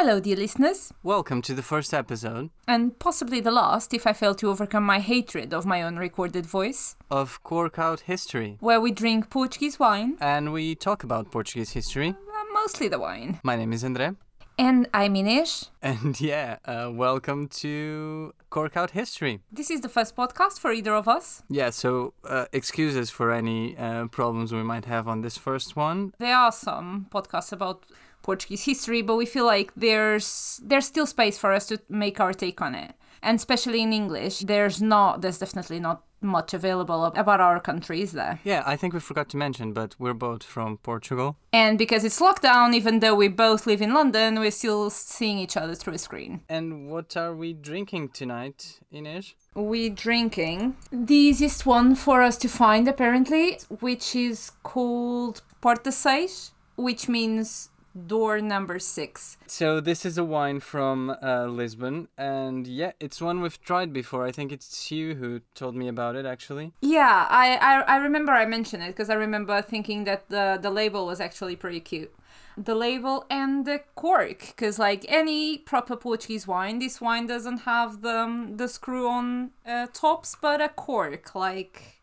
Hello, dear listeners, Welcome to the first episode and possibly the last if I fail to overcome my hatred of my own recorded voice, of Cork Out History. where we drink Portuguese wine, And we talk about Portuguese history. uh, mostly the wine. My name is André. And I'm Inês. And yeah, uh, welcome to Cork Out History. This is the first podcast for either of us. Yeah, so uh, excuses for any uh, problems we might have on this first one. There are some podcasts about Portuguese history, but we feel like there's there's still space for us to make our take on it. And especially in English, there's not there's definitely not much available about our country, is there? Yeah, I think we forgot to mention, but we're both from Portugal. And because it's lockdown, even though we both live in London, we're still seeing each other through a screen. And what are we drinking tonight, Ines? We drinking the easiest one for us to find apparently, which is called Porta Seis, which means door number six. So this is a wine from uh, Lisbon, and yeah, it's one we've tried before. I think it's you who told me about it, actually. Yeah, I I, I remember I mentioned it because I remember thinking that the the label was actually pretty cute. The label and the cork, because like any proper Portuguese wine, this wine doesn't have the um, the screw-on uh, tops, but a cork like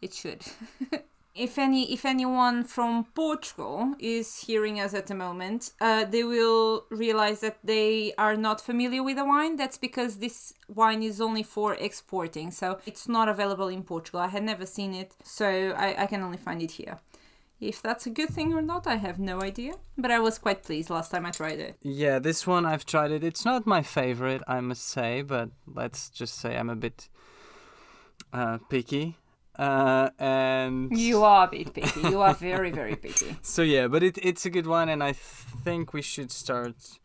it should. if any if anyone from Portugal is hearing us at the moment, uh, they will realize that they are not familiar with the wine. That's because this wine is only for exporting, so it's not available in Portugal. I had never seen it, so I, I can only find it here. If that's a good thing or not, I have no idea. But I was quite pleased last time I tried it. Yeah, this one I've tried it. It's not my favorite, I must say, but let's just say I'm a bit uh, picky. Uh, and You are a bit picky. You are very, very picky. so yeah, but it it's a good one, and I think we should start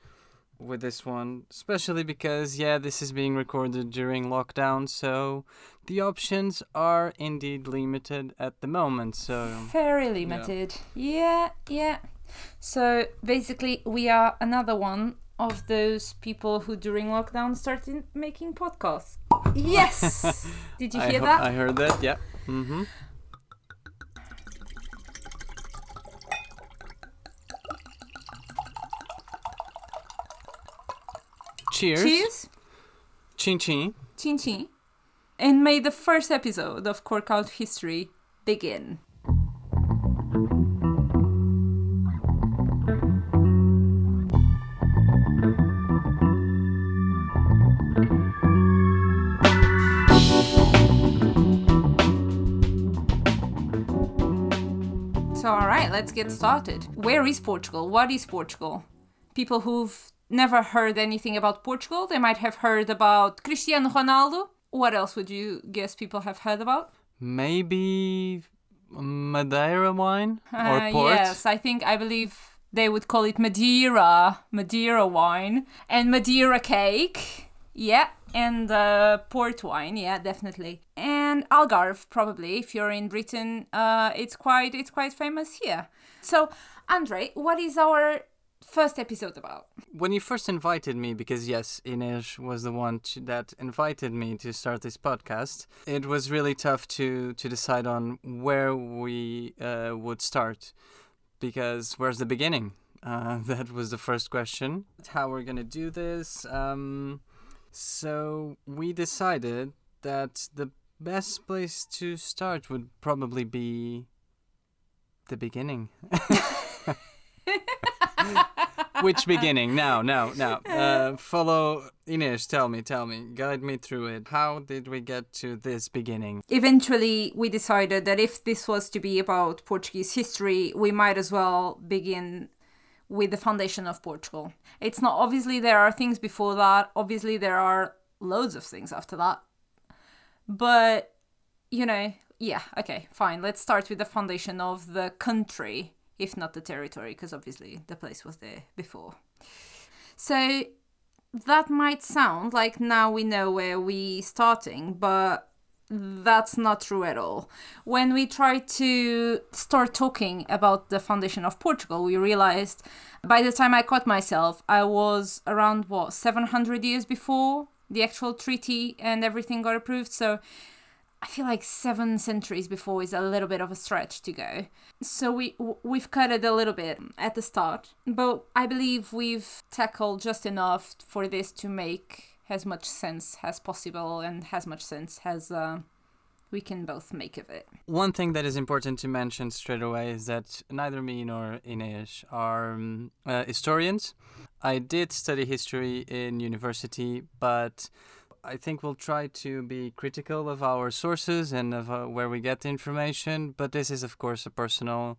with this one, especially because yeah, this is being recorded during lockdown, so the options are indeed limited at the moment. So Very limited. Yeah, yeah. So basically, we are another one of those people who during lockdown started making podcasts. Yes! Did you I, hear ho- that? I heard that. Yeah. Mm-hmm. Cheers. Cheers! Chin chin. Chin chin. And may the first episode of Cork Out History begin. Let's get started. Where is Portugal? What is Portugal? People who've never heard anything about Portugal, they might have heard about Cristiano Ronaldo. What else would you guess people have heard about? Maybe Madeira wine or Uh, port. yes, I think I believe they would call it Madeira, Madeira wine, and Madeira cake. Yeah, and uh, port wine. Yeah, definitely. And Algarve, probably. If you're in Britain, uh, it's quite it's quite famous here. So, Andre, what is our first episode about? When you first invited me, because yes, Ines was the one to, that invited me to start this podcast, it was really tough to to decide on where we uh, would start, because where's the beginning? Uh, that was the first question. How we're gonna do this? Um, so we decided that the best place to start would probably be the beginning. Which beginning? Now, now, now. Uh, follow Ines. Tell me, tell me. Guide me through it. How did we get to this beginning? Eventually, we decided that if this was to be about Portuguese history, we might as well begin with the foundation of Portugal. It's not obviously there are things before that, obviously, there are loads of things after that. But, you know, yeah, okay, fine. Let's start with the foundation of the country, if not the territory, because obviously the place was there before. So that might sound like now we know where we starting, but that's not true at all. When we tried to start talking about the foundation of Portugal, we realized by the time I caught myself, I was around what 700 years before the actual treaty and everything got approved. So I feel like seven centuries before is a little bit of a stretch to go. So we we've cut it a little bit at the start, but I believe we've tackled just enough for this to make as much sense as possible and as much sense as uh, we can both make of it. One thing that is important to mention straight away is that neither me nor Inês are um, uh, historians. I did study history in university, but I think we'll try to be critical of our sources and of uh, where we get the information. But this is, of course, a personal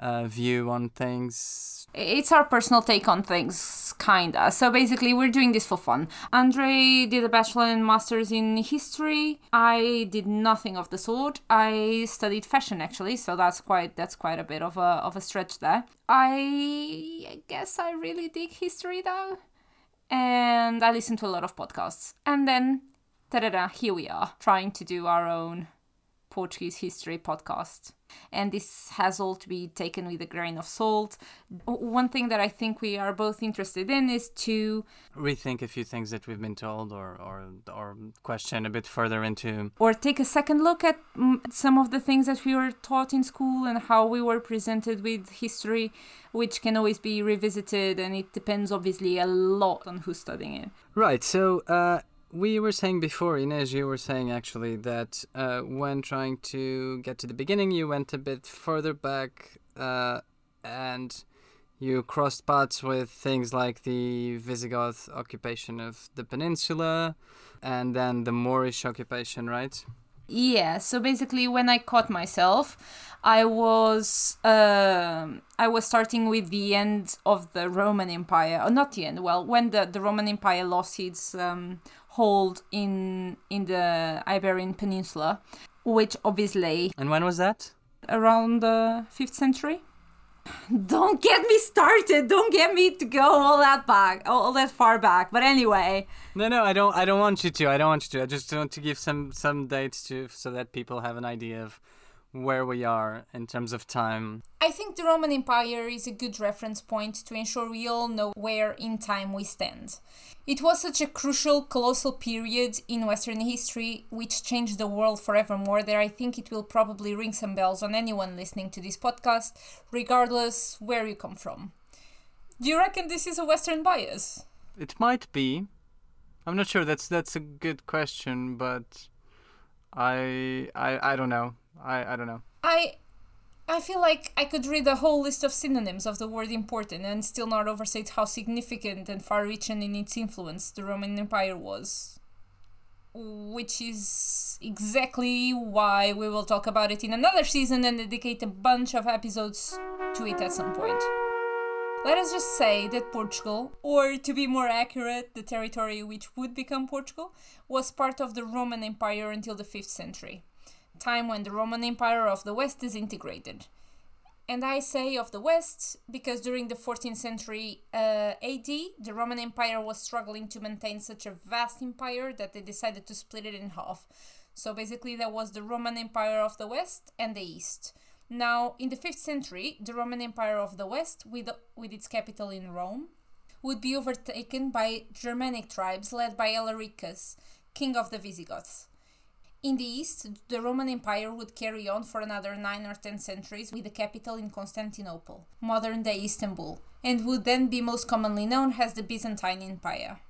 uh, view on things. It's our personal take on things, kinda. So basically, we're doing this for fun. Andre did a bachelor and master's in history. I did nothing of the sort. I studied fashion actually, so that's quite that's quite a bit of a of a stretch there. I guess I really dig history though and I listen to a lot of podcasts. And then, ta-da, here we are, trying to do our own Portuguese history podcast. And this has all to be taken with a grain of salt. One thing that I think we are both interested in is to rethink a few things that we've been told or, or, or question a bit further into. Or take a second look at some of the things that we were taught in school and how we were presented with history, which can always be revisited. And it depends, obviously, a lot on who's studying it. Right. So, uh, we were saying before, Inês, you were saying actually that uh, when trying to get to the beginning, you went a bit further back uh, and you crossed paths with things like the Visigoth occupation of the peninsula and then the Moorish occupation, right? Yeah, so basically, when I caught myself, I was uh, I was starting with the end of the Roman Empire, or not the end. Well, when the, the Roman Empire lost its um, hold in in the Iberian Peninsula, which obviously. And when was that? Around the fifth century. Don't get me started. Don't get me to go all that back, all that far back. But anyway. No, no, I don't. I don't want you to. I don't want you to. I just want to give some some dates to so that people have an idea of where we are in terms of time. I think the Roman Empire is a good reference point to ensure we all know where in time we stand. It was such a crucial, colossal period in Western history which changed the world forevermore that I think it will probably ring some bells on anyone listening to this podcast, regardless where you come from. Do you reckon this is a Western bias? It might be. I'm not sure. That's that's a good question, but I I I don't know. I I don't know. I I feel like I could read a whole list of synonyms of the word important and still not overstate how significant and far reaching in its influence the Roman Empire was. Which is exactly why we will talk about it in another season and dedicate a bunch of episodes to it at some point. Let us just say that Portugal, or to be more accurate, the territory which would become Portugal, was part of the Roman Empire until the 5th century time when the Roman Empire of the West disintegrated. And I say of the West because during the 14th century uh, AD, the Roman Empire was struggling to maintain such a vast empire that they decided to split it in half. So basically, there was the Roman Empire of the West and the East. Now, in the 5th century, the Roman Empire of the West, with, with its capital in Rome, would be overtaken by Germanic tribes led by Alaricus, king of the Visigoths. In the east, the Roman Empire would carry on for another 9 or 10 centuries with the capital in Constantinople, modern day Istanbul, and would then be most commonly known as the Byzantine Empire.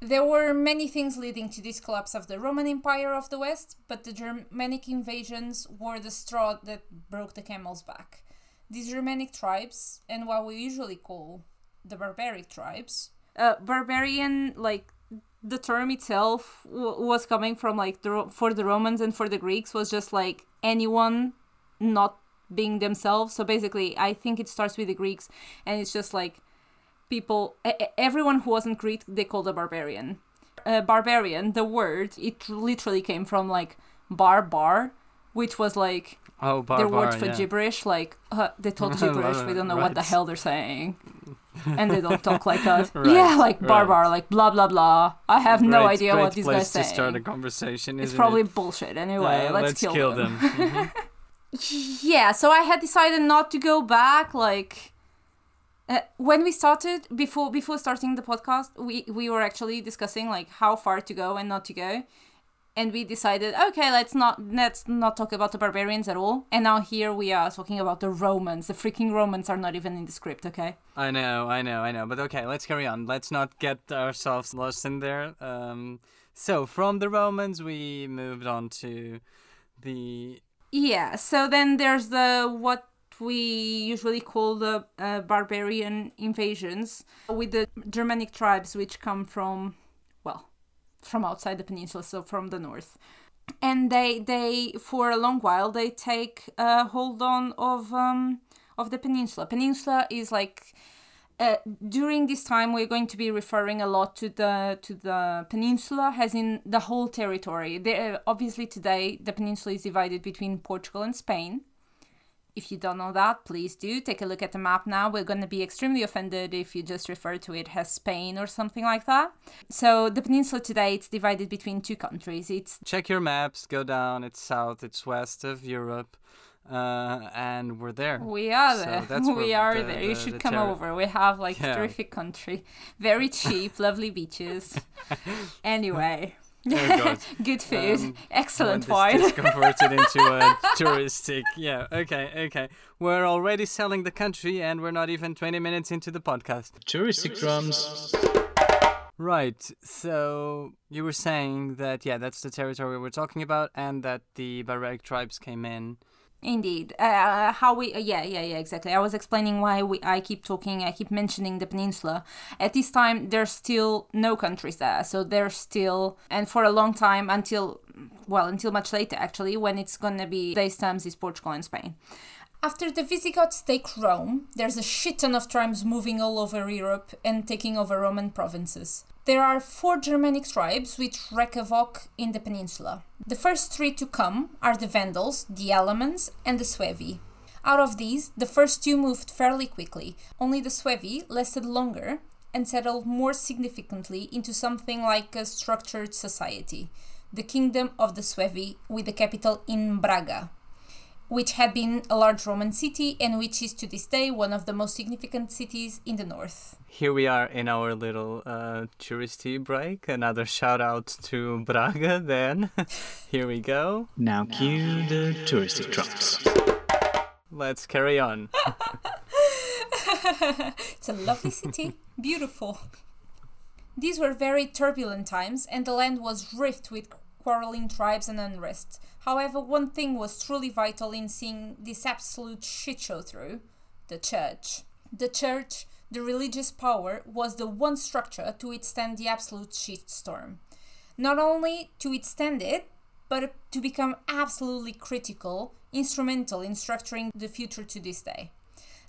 There were many things leading to this collapse of the Roman Empire of the West, but the Germanic invasions were the straw that broke the camel's back. These Germanic tribes, and what we usually call the barbaric tribes, uh, barbarian, like the term itself w- was coming from like the for the Romans and for the Greeks was just like anyone not being themselves. So basically, I think it starts with the Greeks, and it's just like people, everyone who wasn't Greek, they called a barbarian. A barbarian, the word, it literally came from like bar bar, which was like oh, bar, their bar, word for yeah. gibberish. Like uh, they talk gibberish, we don't know right. what the hell they're saying and they don't talk like us. right, yeah, like barbar, like blah blah blah. I have no great, idea great what these guys say. to start a conversation. It's probably it? bullshit. Anyway, uh, let's, let's, kill, kill them. them. mm-hmm. Yeah, so I had decided not to go back. Like uh, when we started before before starting the podcast, we we were actually discussing like how far to go and not to go. And we decided okay let's not let's not talk about the barbarians at all and now here we are talking about the romans the freaking romans are not even in the script okay I know, I know, I know. But okay, let's carry on. Let's not get ourselves lost in there. Um, so from the Romans, we moved on to the yeah so then there's the what we usually call the uh, barbarian invasions with the germanic tribes which come from from outside the peninsula so from the north. And they they for a long while they take a hold on of um of the peninsula. Peninsula is like uh, during this time we're going to be referring a lot to the to the peninsula as in the whole territory. There obviously today the peninsula is divided between portugal and spain if you don't know that please do take a look at the map now we're going to be extremely offended if you just refer to it as spain or something like that so the peninsula today it's divided between two countries it's check your maps, go down. It's south, it's west of Europe, uh, and we're there. We are So there. that's we are the- there. You the- should the come terri- over. We have like Yeah. terrific country, very cheap, lovely beaches. Anyway, Oh, good food, Um, excellent when wine. this converted into a touristic. Yeah, okay, okay. We're already selling the country, and we're not even 20 minutes into the podcast. Touristic drums. Right. So you were saying that yeah, that's the territory we're talking about, and that the barbaric tribes came in. Indeed. Uh, how we? Uh, yeah, yeah, yeah. Exactly. I was explaining why we. I keep talking. I keep mentioning the peninsula. At this time, there's still no countries there, so there's still, and for a long time until, well, until much later actually, when it's gonna be today's terms is Portugal and Spain. After the Visigoths take Rome, there's a shit ton of tribes moving all over Europe and taking over Roman provinces. There are four Germanic tribes which wreak havoc in the peninsula. The first three to come are the Vandals, the Alamans, and the Suevi. Out of these, the first two moved fairly quickly. Only the Suevi lasted longer and settled more significantly into something like a structured society, the Kingdom of the Suevi, with the capital in Braga which had been a large Roman city and which is to this day one of the most significant cities in the north. Here we are in our little uh, touristy break. Another shout out to Braga. Then here we go. Now cue the touristic drums. Let's carry on. It's a lovely city, beautiful. These were very turbulent times, and the land was rift with quarreling tribes and unrest. However, one thing was truly vital in seeing this absolute shit show through the church. The church, the religious power, was the one structure to withstand the absolute shitstorm. Not only to withstand it, but to become absolutely critical, instrumental in structuring the future to this day.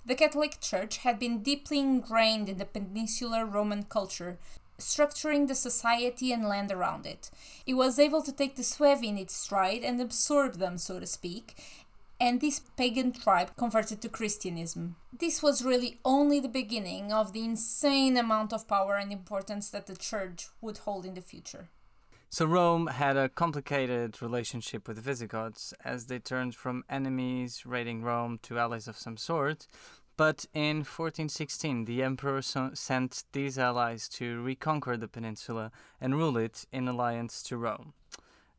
The Catholic Church had been deeply ingrained in the peninsular Roman culture, structuring the society and land around it. It was able to take the Suevi in its stride and absorb them, so to speak, and this pagan tribe converted to Christianism. This was really only the beginning of the insane amount of power and importance that the church would hold in the future. So Rome had a complicated relationship with the Visigoths as they turned from enemies raiding Rome to allies of some sort. But in 1416, the emperor so- sent these allies to reconquer the peninsula and rule it in alliance to Rome.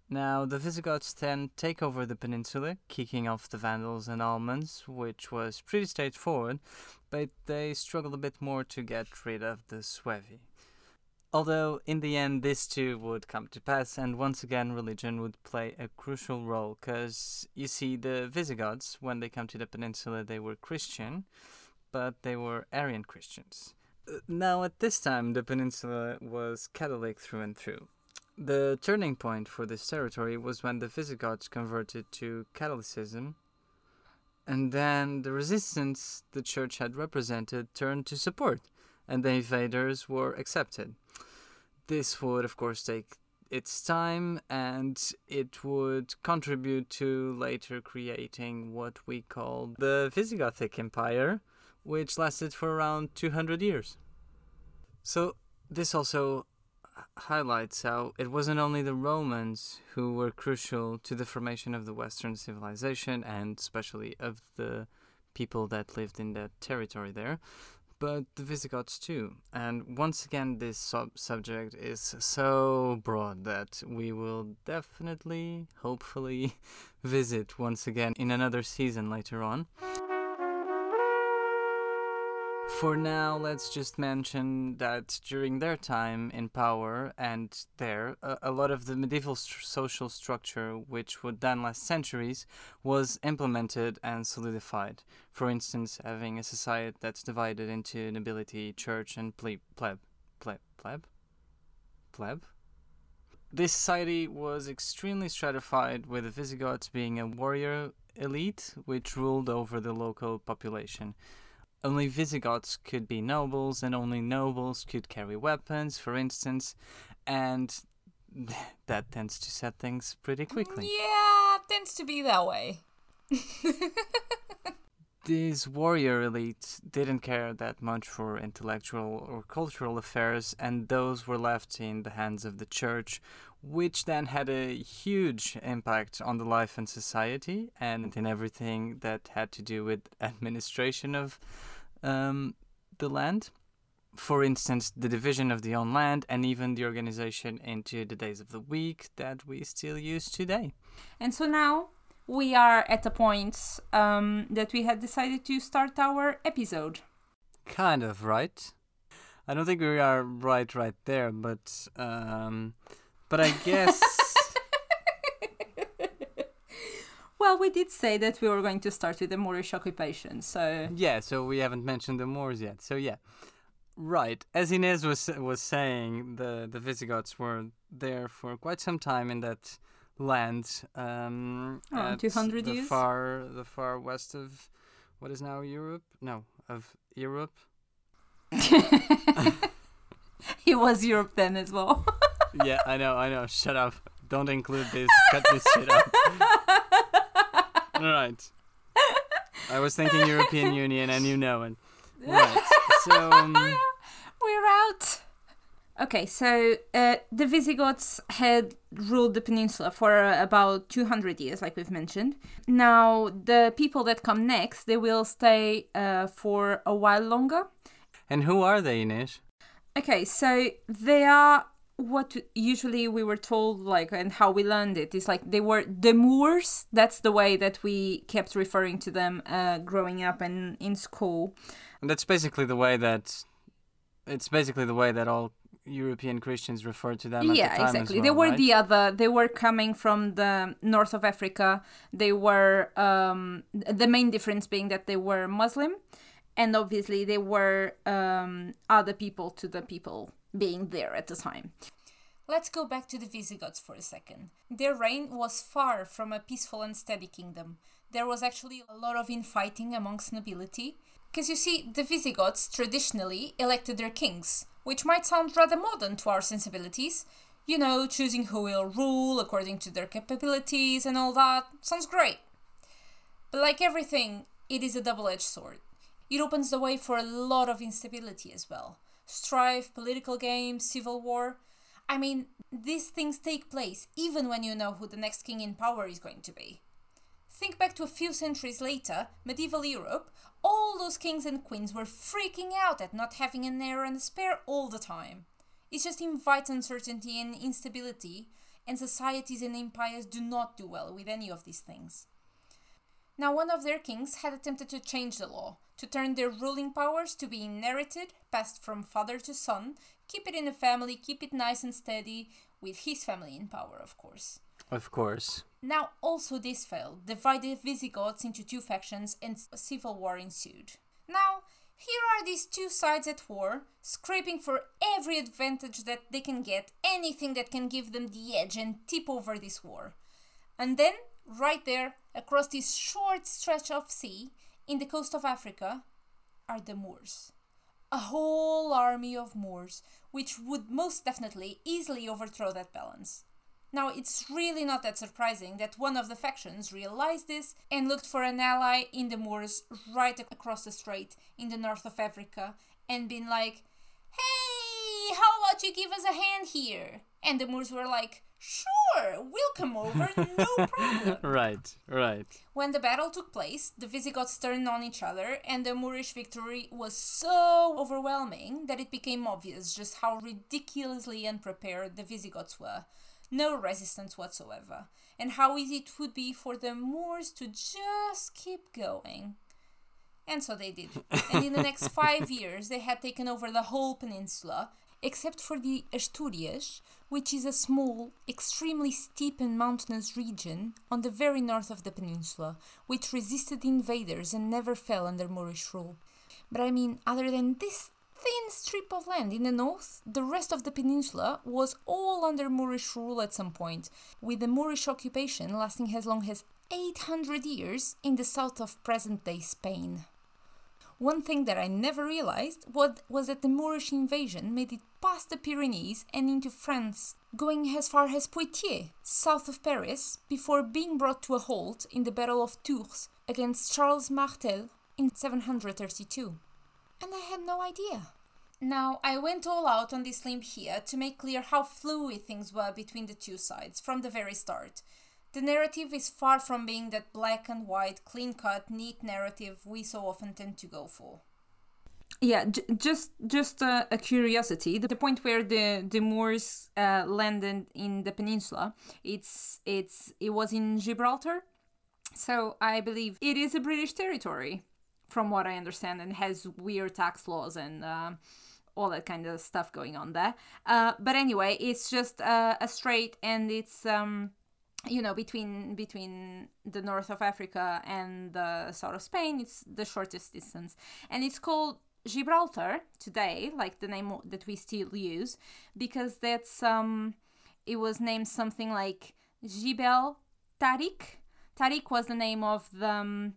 Now, the Visigoths then take over the peninsula, kicking off the Vandals and Almans, which was pretty straightforward, but they struggled a bit more to get rid of the Suevi. Although, in the end, this too would come to pass, and once again, religion would play a crucial role. Because, you see, the Visigoths, when they come to the peninsula, they were Christian, but they were Arian Christians. Now, at this time, the peninsula was Catholic through and through. The turning point for this territory was when the Visigoths converted to Catholicism, and then the resistance the church had represented turned to support, and the invaders were accepted. This would, of course, take its time and it would contribute to later creating what we call the Visigothic Empire, which lasted for around 200 years. So, this also highlights how it wasn't only the Romans who were crucial to the formation of the Western civilization and especially of the people that lived in that territory there, but the Visigoths too. And once again, this sub- subject is so broad that we will definitely, hopefully, visit once again in another season later on. For now, let's just mention that during their time in power and there, a, a lot of the medieval st- social structure, which would then last centuries, was implemented and solidified. For instance, having a society that's divided into nobility, church, and ple- pleb. Pleb? Pleb? Pleb? This society was extremely stratified, with the Visigoths being a warrior elite which ruled over the local population. Only Visigoths could be nobles, and only nobles could carry weapons, for instance, and that tends to set things pretty quickly. Mm, yeah, tends to be that way. These warrior elites didn't care that much for intellectual or cultural affairs, and those were left in the hands of the church, which then had a huge impact on the life and society and in everything that had to do with administration of um, the land. For instance, the division of the own land and even the organization into the days of the week that we still use today. And so now we are at a point um, that we had decided to start our episode. Kind of right. I don't think we are right right there, but um, but I guess Well, we did say that we were going to start with the Moorish occupation, so yeah. So we haven't mentioned the Moors yet. So yeah, right. As Inês was was saying, the the Visigoths were there for quite some time in that land. Um, Around 200 the years? far the far west of what is now Europe. No, of Europe. it was Europe then as well. yeah, I know, I know. Shut up. Don't include this. Cut this shit up. Right. I was thinking European Union, and you know it. Right. So, um, We're out. Okay, so uh, the Visigoths had ruled the peninsula for about 200 years, like we've mentioned. Now, the people that come next, they will stay uh, for a while longer. and who are they, Nish? Okay, so they are what usually we were told, like, and how we learned it is like they were the Moors. That's the way that we kept referring to them uh, growing up and in school. And that's basically the way that it's basically the way that all European Christians refer to them. At yeah, the time exactly. As they were right? the other. They were coming from the north of Africa. They were um, the main difference being that they were Muslim, and obviously they were um, other people to the people being there at the time. Let's go back to the Visigoths for a second. Their reign was far from a peaceful and steady kingdom. There was actually a lot of infighting amongst nobility. Because you see, the Visigoths traditionally elected their kings, which might sound rather modern to our sensibilities. You know, choosing who will rule according to their capabilities and all that. Sounds great. But like everything, it is a double edged sword. It opens the way for a lot of instability as well strife, political games, civil war. I mean, these things take place even when you know who the next king in power is going to be. Think back to a few centuries later, medieval Europe, all those kings and queens were freaking out at not having an heir and a spare all the time. It just invites uncertainty and instability, and societies and empires do not do well with any of these things. Now, one of their kings had attempted to change the law, to turn their ruling powers to be inherited, passed from father to son, keep it in the family, keep it nice and steady, with his family in power, of course. Of course. Now, also this failed, divided Visigoths into two factions, and a civil war ensued. Now, here are these two sides at war, scraping for every advantage that they can get, anything that can give them the edge and tip over this war. And then, right there, across this short stretch of sea, in the coast of Africa, are the Moors. A whole army of Moors, which would most definitely easily overthrow that balance. Now, it's really not that surprising that one of the factions realized this and looked for an ally in the Moors right across the strait in the north of Africa and been like, hey, how about you give us a hand here? And the Moors were like, sure, we'll come over, no problem. Right, right. When the battle took place, the Visigoths turned on each other, and the Moorish victory was so overwhelming that it became obvious just how ridiculously unprepared the Visigoths were. No resistance whatsoever, and how easy it would be for the Moors to just keep going. And so they did. and in the next five years, they had taken over the whole peninsula, except for the Asturias, which is a small, extremely steep and mountainous region on the very north of the peninsula, which resisted invaders and never fell under Moorish rule. But I mean, other than this thin strip of land in the north, the rest of the peninsula was all under Moorish rule at some point, with the Moorish occupation lasting as long as 800 years in the south of present day Spain. One thing that I never realized was, was that the Moorish invasion made it past the Pyrenees and into France, going as far as Poitiers, south of Paris, before being brought to a halt in the Battle of Tours against Charles Martel in 732. And I had no idea. Now, I went all out on this limb here to make clear how fluid things were between the two sides from the very start. The narrative is far from being that black and white, clean cut, neat narrative we so often tend to go for. Yeah, j- just just a, a curiosity. The, point where the the Moors uh, landed in the peninsula, it's it's it was in Gibraltar, so I believe it is a British territory, from what I understand, and has weird tax laws and. Uh, all that kind of stuff going on there. Uh, but anyway, it's just uh, a strait and it's um, you know between between the north of africa and the south of spain it's the shortest distance. And it's called gibraltar today like the name that we still use because that's um it was named something like jibel tariq. Tariq was the name of the um,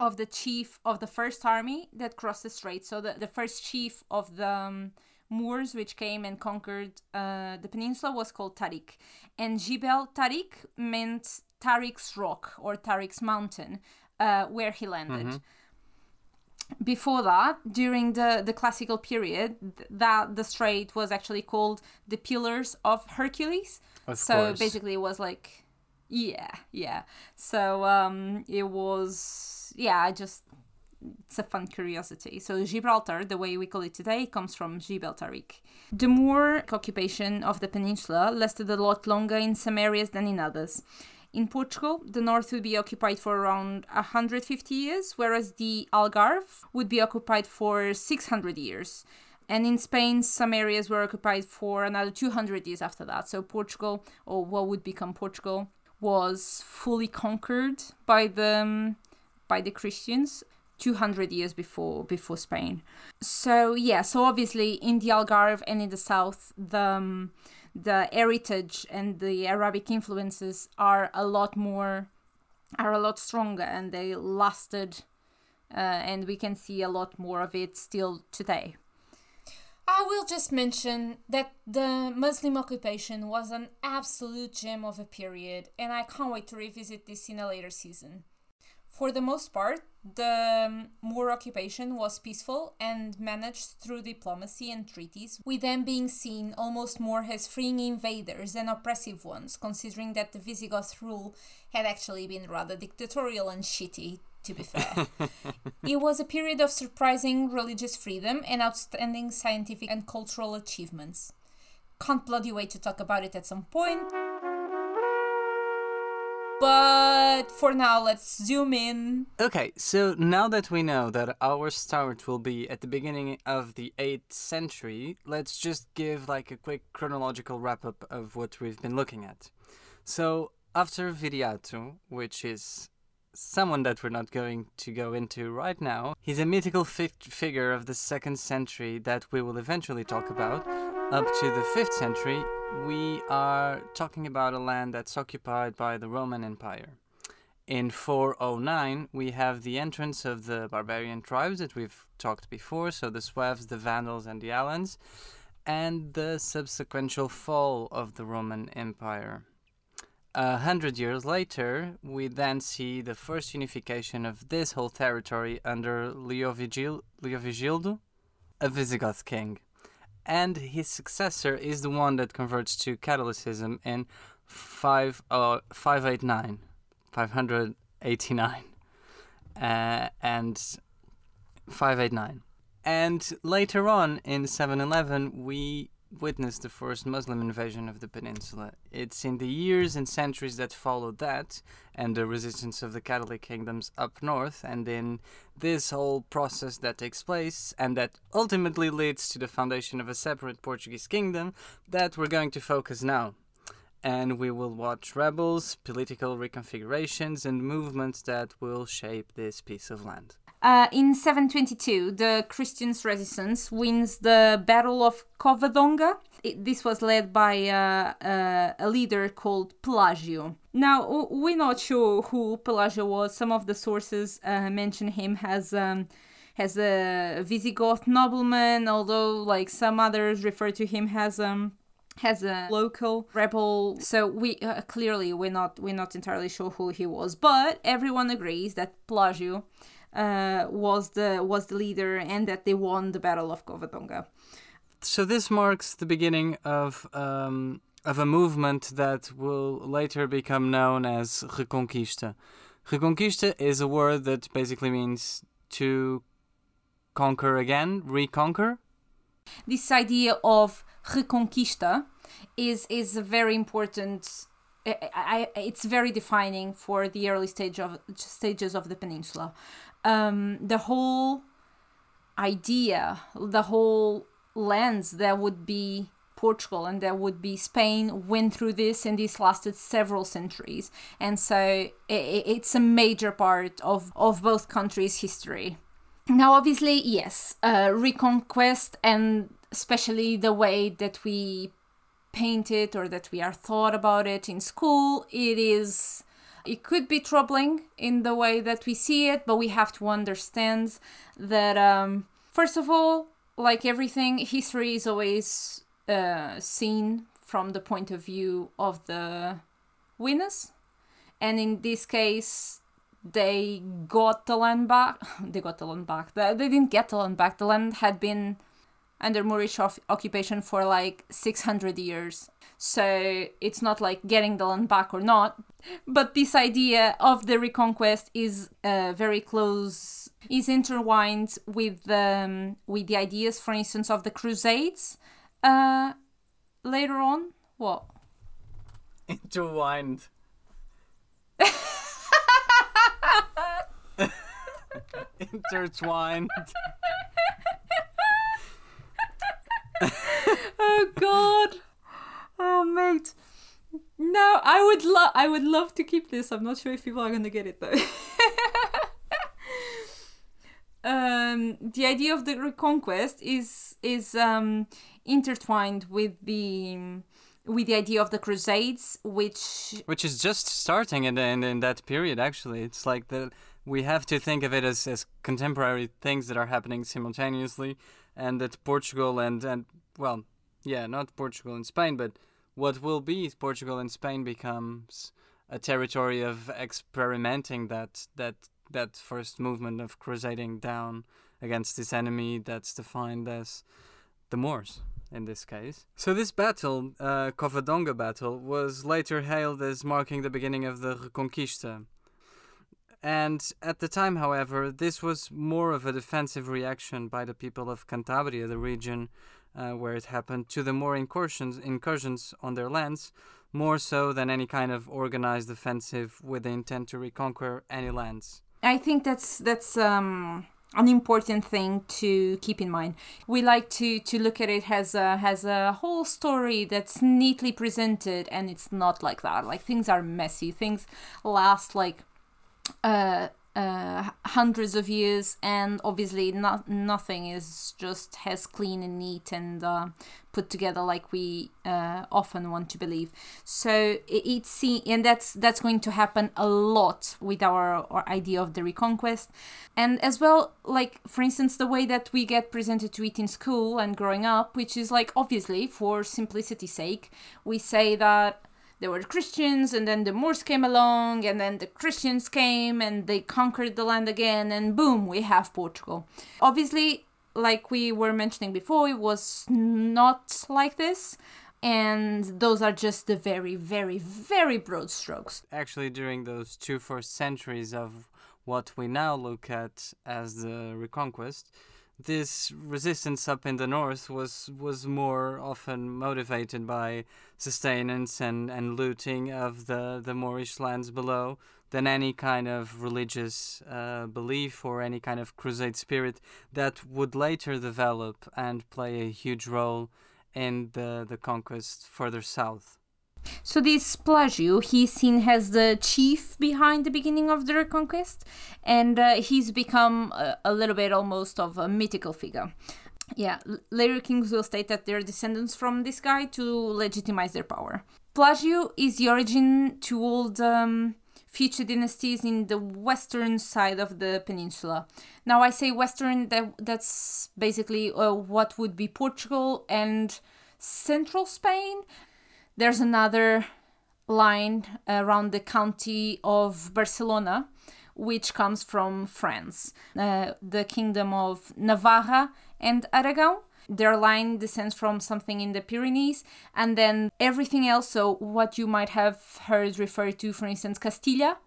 of the chief of the first army that crossed the strait. So the, the first chief of the um, Moors, which came and conquered uh, the peninsula, was called Tariq. And Jibel Tariq meant Tariq's rock or Tariq's mountain, uh, where he landed. Mm-hmm. Before that, during the, the classical period, that the strait was actually called the Pillars of Hercules. Of so course. basically, it was like, yeah, yeah. So um, it was, yeah, I just it's a fun curiosity. So Gibraltar, the way we call it today, comes from Jibel Tariq. The Moor occupation of the peninsula lasted a lot longer in some areas than in others. In Portugal, the north would be occupied for around 150 years, whereas the Algarve would be occupied for 600 years. And in Spain, some areas were occupied for another 200 years after that. So Portugal, or what would become Portugal, was fully conquered by the by the Christians 200 years before before Spain. So yeah, so obviously in the Algarve and in the south, the um, the heritage and the Arabic influences are a lot more are a lot stronger and they lasted uh, and we can see a lot more of it still today. I will just mention that the Muslim occupation was an absolute gem of a period, and I can't wait to revisit this in a later season. For the most part, the Moor occupation was peaceful and managed through diplomacy and treaties, with them being seen almost more as freeing invaders than oppressive ones, considering that the Visigoth rule had actually been rather dictatorial and shitty, to be fair. it was a period of surprising religious freedom and outstanding scientific and cultural achievements. Can't bloody wait to talk about it at some point. But for now, let's zoom in. Okay, so now that we know that our start will be at the beginning of the 8th century, let's just give like a quick chronological wrap up of what we've been looking at. So, after Viriato, which is someone that we're not going to go into right now, he's a mythical fi- figure of the 2nd century that we will eventually talk about, up to the 5th century, we are talking about a land that's occupied by the Roman Empire. In 409, we have the entrance of the barbarian tribes that we've talked before, so the Sueves, the Vandals, and the Alans, and the subsequential fall of the Roman Empire. A hundred years later, we then see the first unification of this whole territory under Leovigil- Leovigildo, a Visigoth king and his successor is the one that converts to Catholicism in five uh, 589 589 uh, and 589 and later on in 711 we witnessed the first Muslim invasion of the peninsula. It's in the years and centuries that followed that, and the resistance of the Catholic kingdoms up north, and in this whole process that takes place, and that ultimately leads to the foundation of a separate Portuguese kingdom, that we're going to focus now. And we will watch rebels, political reconfigurations, and movements that will shape this piece of land. Uh, in 722, the Christians' resistance wins the Battle of Covadonga. It, this was led by uh, uh, a leader called Pelagio. Now, we're not sure who Pelagio was. Some of the sources uh, mention him as um, as a Visigoth nobleman, although like some others refer to him as um, as a local rebel. So we uh, clearly we're not we're not entirely sure who he was, but everyone agrees that Pelagio uh, was the was the leader and that they won the Battle of Covadonga. So this marks the beginning of um, of a movement that will later become known as Reconquista. Reconquista is a word that basically means to conquer again, reconquer. This idea of Reconquista is is a very important. I, I, it's very defining for the early stage of stages of the peninsula. Um, the whole idea, the whole lens that would be Portugal and that would be Spain went through this, and this lasted several centuries. And so it, it's a major part of, of both countries' history. Now, obviously, yes, uh, Reconquest and especially the way that we paint it or that we are thought about it in school, it is it could be troubling in the way that we see it, but we have to understand that, um, first of all, like everything, history is always uh, seen from the point of view of the winners. And in this case, they got the land back. they got the land back. They, didn't get the land back. The land had been under Moorish occupation for like 600 years. So it's not like getting the land back or not. But this idea of the reconquest is uh, very close, is intertwined with um, with the ideas, for instance, of the Crusades. Uh, later on, what? Intertwined. Intertwined. oh God. Oh mate. No, I would love I would love to keep this. I'm not sure if people are gonna get it though. um, the idea of the reconquest is is um, intertwined with the with the idea of the Crusades, which which is just starting in, in in that period. Actually, it's like the we have to think of it as as contemporary things that are happening simultaneously, and that Portugal and and well, yeah, not Portugal and Spain, but what will be Portugal and Spain becomes a territory of experimenting that that that first movement of crusading down against this enemy that's defined as the Moors in this case. So this battle, uh, Covadonga battle, was later hailed as marking the beginning of the Reconquista. And at the time, however, this was more of a defensive reaction by the people of Cantabria, the region uh, where it happened, to the Moor incursions, incursions on their lands, more so than any kind of organized offensive with the intent to reconquer any lands. I think that's that's um, an important thing to keep in mind. We like to to look at it as a as a whole story that's neatly presented, and it's not like that. Like things are messy. Things last like uh, uh, hundreds of years, and obviously not nothing is just as clean and neat and uh, put together like we uh, often want to believe. So it, it's and that's that's going to happen a lot with our, our idea of the reconquest, and as well, like for instance, the way that we get presented to it in school and growing up, which is like obviously for simplicity's sake, we say that there were Christians, and then the Moors came along, and then the Christians came and they conquered the land again, and boom, we have Portugal. Obviously, like we were mentioning before, it was not like this. And those are just the very, very, very broad strokes. Actually, during those two first centuries of what we now look at as the Reconquest, this resistance up in the north was was more often motivated by sustenance and, and looting of the, the Moorish lands below than any kind of religious uh, belief or any kind of crusade spirit that would later develop and play a huge role in the, the conquest further south. So this Pelagio, he's seen as the chief behind the beginning of the Reconquest, and uh, he's become a, a, little bit almost of a mythical figure. Yeah, later kings will state that they're descendants from this guy to legitimize their power. Pelagio is the origin to all the um, future dynasties in the western side of the peninsula. Now I say western, that that's basically uh, what would be Portugal and central Spain, there's another line around the county of Barcelona, which comes from France, uh, the kingdom of Navarra and Aragon. Their line descends from something in the Pyrenees, and then everything else. So, what you might have heard referred to, for instance, Castilla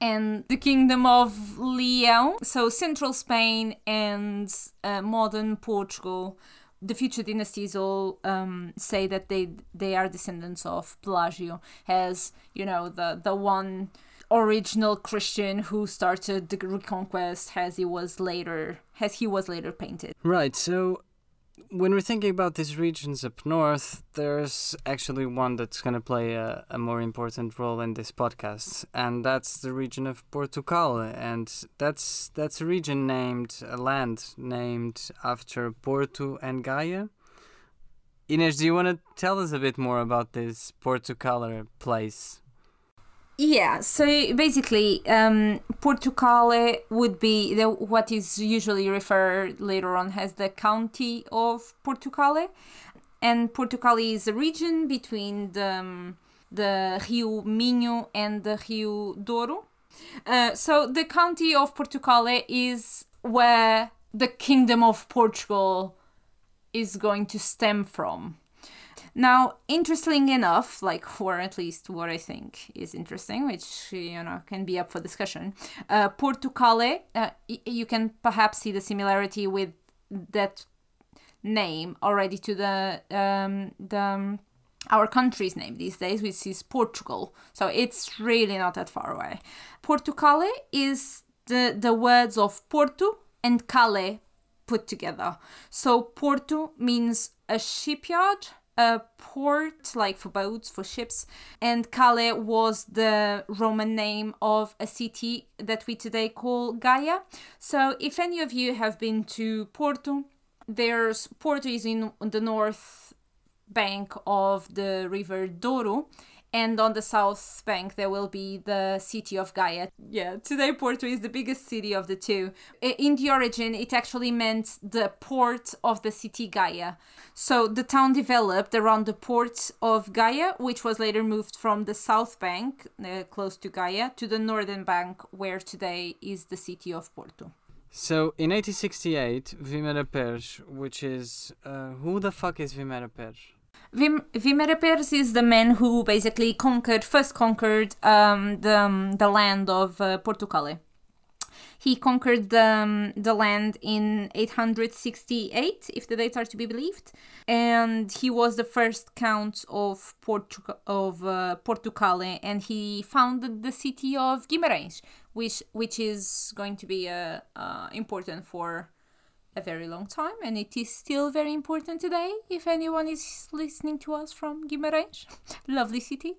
and the kingdom of Leon, so central Spain and uh, modern Portugal the future dynasties all um, say that they they are descendants of Pelagio, as you know the the one original Christian who started the Reconquest, as he was later as he was later painted. Right. So when we're thinking about these regions up north, there's actually one that's going to play a, a more important role in this podcast, and that's the region of Portugal. And that's that's a region named, a land named after Porto and Gaia. Inês, do you want to tell us a bit more about this Portucaler place? Yeah, so basically, um, would be the, what is usually referred later on as the county of Portucale. And Portucale is a region between the, um, the Rio Minho and the Rio Douro. Uh, so the county of Portucale is where the kingdom of Portugal is going to stem from. Now, interesting enough, like, or at least what I think is interesting, which, you know, can be up for discussion, uh, Portucale, uh, y- you can perhaps see the similarity with that name already to the, um, the, um, our country's name these days, which is Portugal. So it's really not that far away. Portucale is the, the words of Porto and Cale put together. So Porto means a shipyard a port, like for boats, for ships, and Cale was the Roman name of a city that we today call Gaia. So, if any of you have been to Porto, there's Porto is in the north bank of the river Douro, and on the south bank there will be the city of Gaia. Yeah, today Porto is the biggest city of the two. In the origin, it actually meant the port of the city Gaia. So the town developed around the port of Gaia, which was later moved from the south bank, uh, close to Gaia, to the northern bank, where today is the city of Porto. So in 1868, Vimara Peres, which is uh, who the fuck is Vimara Peres? Vim- Peres is the man who basically conquered, first conquered um, the, um, the land of uh, Portugal. He conquered the, um, the land in 868, if the dates are to be believed, and he was the first count of, Portu- of uh, Portugal, and he founded the city of Guimarães, which which is going to be uh, uh, important for a very long time and it is still very important today if anyone is listening to us from Guimarães, lovely city.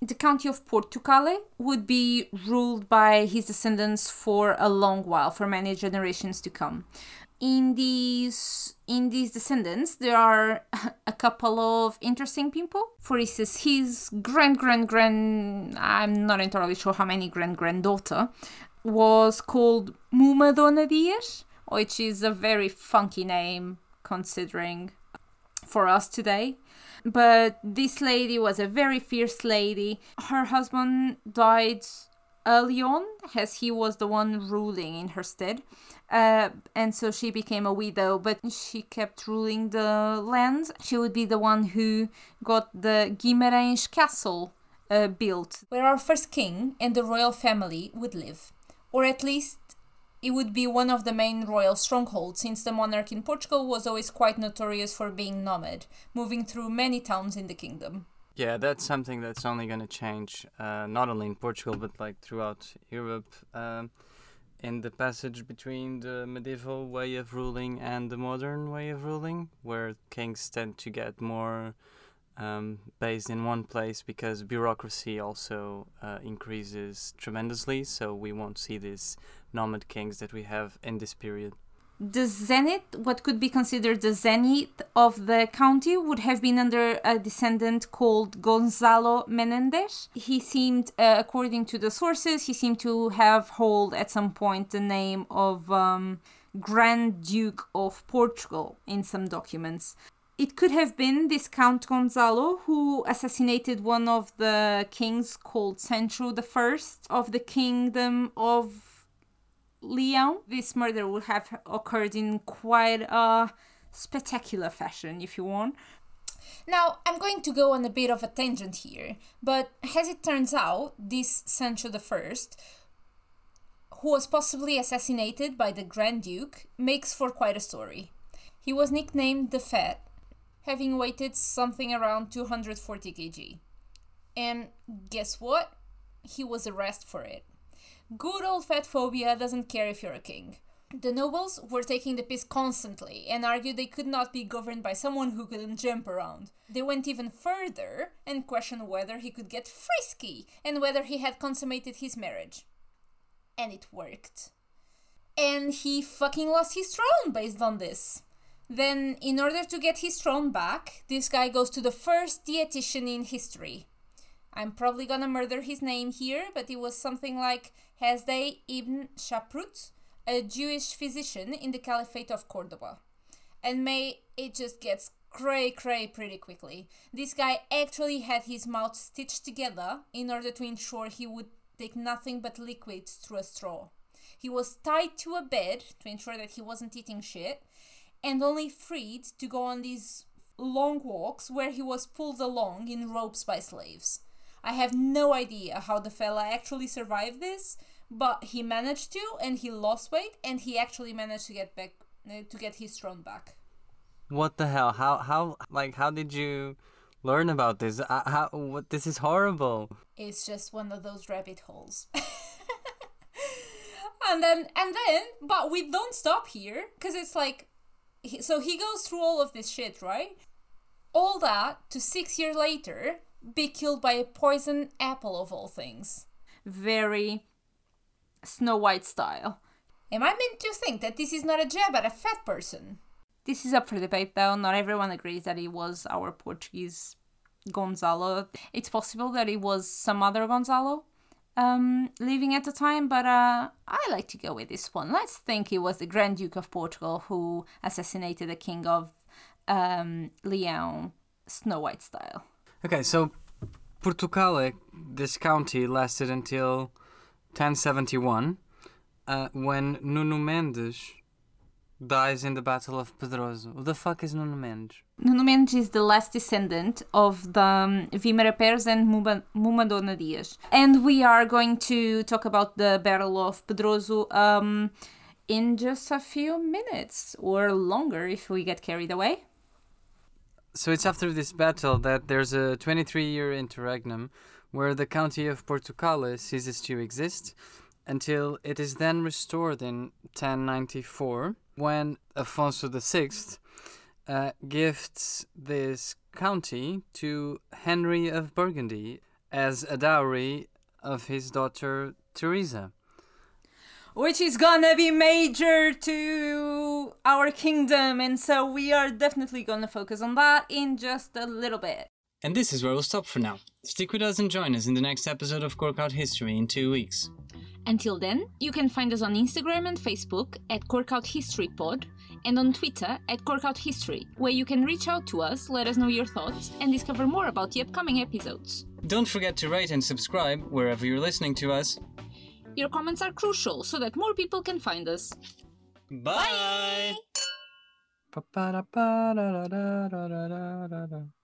The county of Portucale would be ruled by his descendants for a long while, for many generations to come. In these in these descendants, there are a couple of interesting people. For instance, his grand grand grand I'm not entirely sure how many grand granddaughter was called Mumadona Dias which is a very funky name considering for us today. But this lady was a very fierce lady. Her husband died early on, as he was the one ruling in her stead. Uh, and so she became a widow, but she kept ruling the land. She would be the one who got the Guimarães Castle uh, built, where our first king and the royal family would live. Or at least it would be one of the main royal strongholds, since the monarch in Portugal was always quite notorious for being nomad, moving through many towns in the kingdom. Yeah, that's something that's only going to change, uh, not only in Portugal, but like throughout Europe. Um, in the passage between the medieval way of ruling and the modern way of ruling, where kings tend to get more um, based in one place because bureaucracy also uh, increases tremendously. So we won't see these nomad kings that we have in this period. The zenith, what could be considered the zenith of the county, would have been under a descendant called Gonzalo Menendez. He seemed, uh, according to the sources, he seemed to have hold at some point the name of um, Grand Duke of Portugal in some documents. It could have been this Count Gonzalo who assassinated one of the kings called Sancho I of the Kingdom of Leon. This murder would have occurred in quite a spectacular fashion, if you want. Now, I'm going to go on a bit of a tangent here, but as it turns out, this Sancho I, who was possibly assassinated by the Grand Duke, makes for quite a story. He was nicknamed the Fat, having weighted something around 240 kg. And guess what? He was arrested for it. Good old fat phobia doesn't care if you're a king. The nobles were taking the piss constantly and argued they could not be governed by someone who couldn't jump around. They went even further and questioned whether he could get frisky and whether he had consummated his marriage. And it worked. And he fucking lost his throne based on this. Then, in order to get his throne back, this guy goes to the first dietitian in history. I'm probably gonna murder his name here, but it was something like Hasdai ibn Shaprut, a Jewish physician in the Caliphate of Cordoba. And may it just gets cray cray pretty quickly. This guy actually had his mouth stitched together in order to ensure he would take nothing but liquids through a straw. He was tied to a bed to ensure that he wasn't eating shit, and only freed to go on these long walks where he was pulled along in ropes by slaves. I have no idea how the fella actually survived this, but he managed to, and he lost weight, and he actually managed to get back uh, to get his throne back. What the hell? How how like how did you learn about this? Uh, how what? This is horrible. It's just one of those rabbit holes. and then and then, but we don't stop here because it's like, so he goes through all of this shit, right? All that to six years later be killed by a poison apple of all things. Very Snow White style. Am I meant to think that this is not a jab at a fat person? This is up for debate though. Not everyone agrees that it was our Portuguese Gonzalo. It's possible that it was some other Gonzalo um, living at the time, but uh, I like to go with this one. Let's think it was the Grand Duke of Portugal who assassinated the King of um, Leon, Snow White style. Okay, so Portugal, this county lasted until 1071, uh, when Nuno Mendes dies in the Battle of Pedroso. Who the fuck is Nuno Mendes? Nuno Mendes is the last descendant of the um, Vimara Peres and Mumadona Dias. And we are going to talk about the Battle of Pedroso um, in just a few minutes or longer if we get carried away so it's after this battle that there's a 23 year interregnum where the county of Portucale ceases to exist until it is then restored in 1094 when Afonso VI uh, gifts this county to Henry of Burgundy as a dowry of his daughter Teresa which is gonna be major to our kingdom, and so we are definitely gonna focus on that in just a little bit. And this is where we'll stop for now. Stick with us and join us in the next episode of Corkout History in two weeks. Until then, you can find us on Instagram and Facebook at Corkout History Pod and on Twitter at Corkout History, where you can reach out to us, let us know your thoughts, and discover more about the upcoming episodes. Don't forget to rate and subscribe wherever you're listening to us. Your comments are crucial so that more people can find us. Bye. Ba-ba-da-ba-da-da-da-da-da-da.